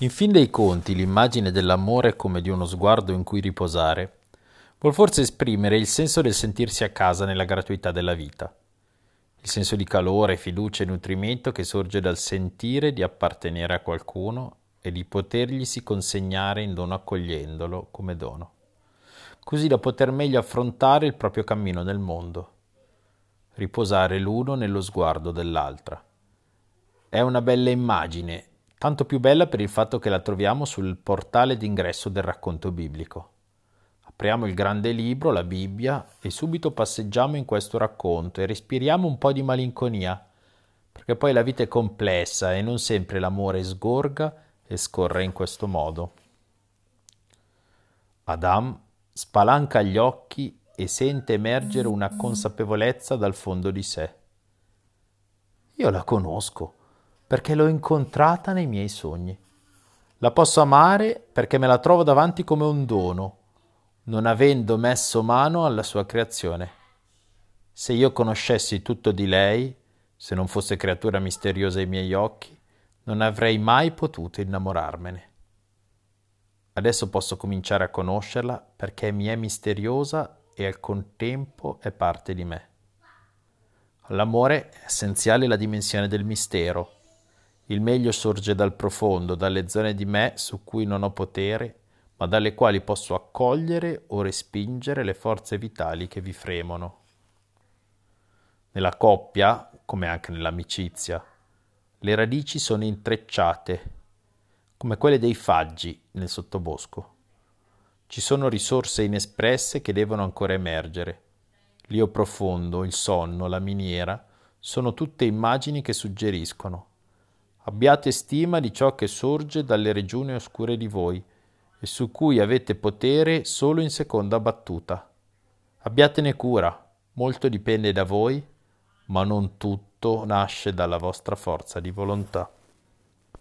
In fin dei conti, l'immagine dell'amore come di uno sguardo in cui riposare. Vuol forse esprimere il senso del sentirsi a casa nella gratuità della vita, il senso di calore, fiducia e nutrimento che sorge dal sentire di appartenere a qualcuno e di poterglisi consegnare in dono accogliendolo come dono, così da poter meglio affrontare il proprio cammino nel mondo, riposare l'uno nello sguardo dell'altra. È una bella immagine tanto più bella per il fatto che la troviamo sul portale d'ingresso del racconto biblico. Apriamo il grande libro, la Bibbia, e subito passeggiamo in questo racconto e respiriamo un po' di malinconia, perché poi la vita è complessa e non sempre l'amore sgorga e scorre in questo modo. Adam spalanca gli occhi e sente emergere una consapevolezza dal fondo di sé. Io la conosco perché l'ho incontrata nei miei sogni. La posso amare perché me la trovo davanti come un dono, non avendo messo mano alla sua creazione. Se io conoscessi tutto di lei, se non fosse creatura misteriosa ai miei occhi, non avrei mai potuto innamorarmene. Adesso posso cominciare a conoscerla perché mi è misteriosa e al contempo è parte di me. All'amore è essenziale la dimensione del mistero, il meglio sorge dal profondo, dalle zone di me su cui non ho potere, ma dalle quali posso accogliere o respingere le forze vitali che vi fremono. Nella coppia, come anche nell'amicizia, le radici sono intrecciate, come quelle dei faggi nel sottobosco. Ci sono risorse inespresse che devono ancora emergere. L'io profondo, il sonno, la miniera, sono tutte immagini che suggeriscono Abbiate stima di ciò che sorge dalle regioni oscure di voi e su cui avete potere solo in seconda battuta. Abbiatene cura, molto dipende da voi, ma non tutto nasce dalla vostra forza di volontà.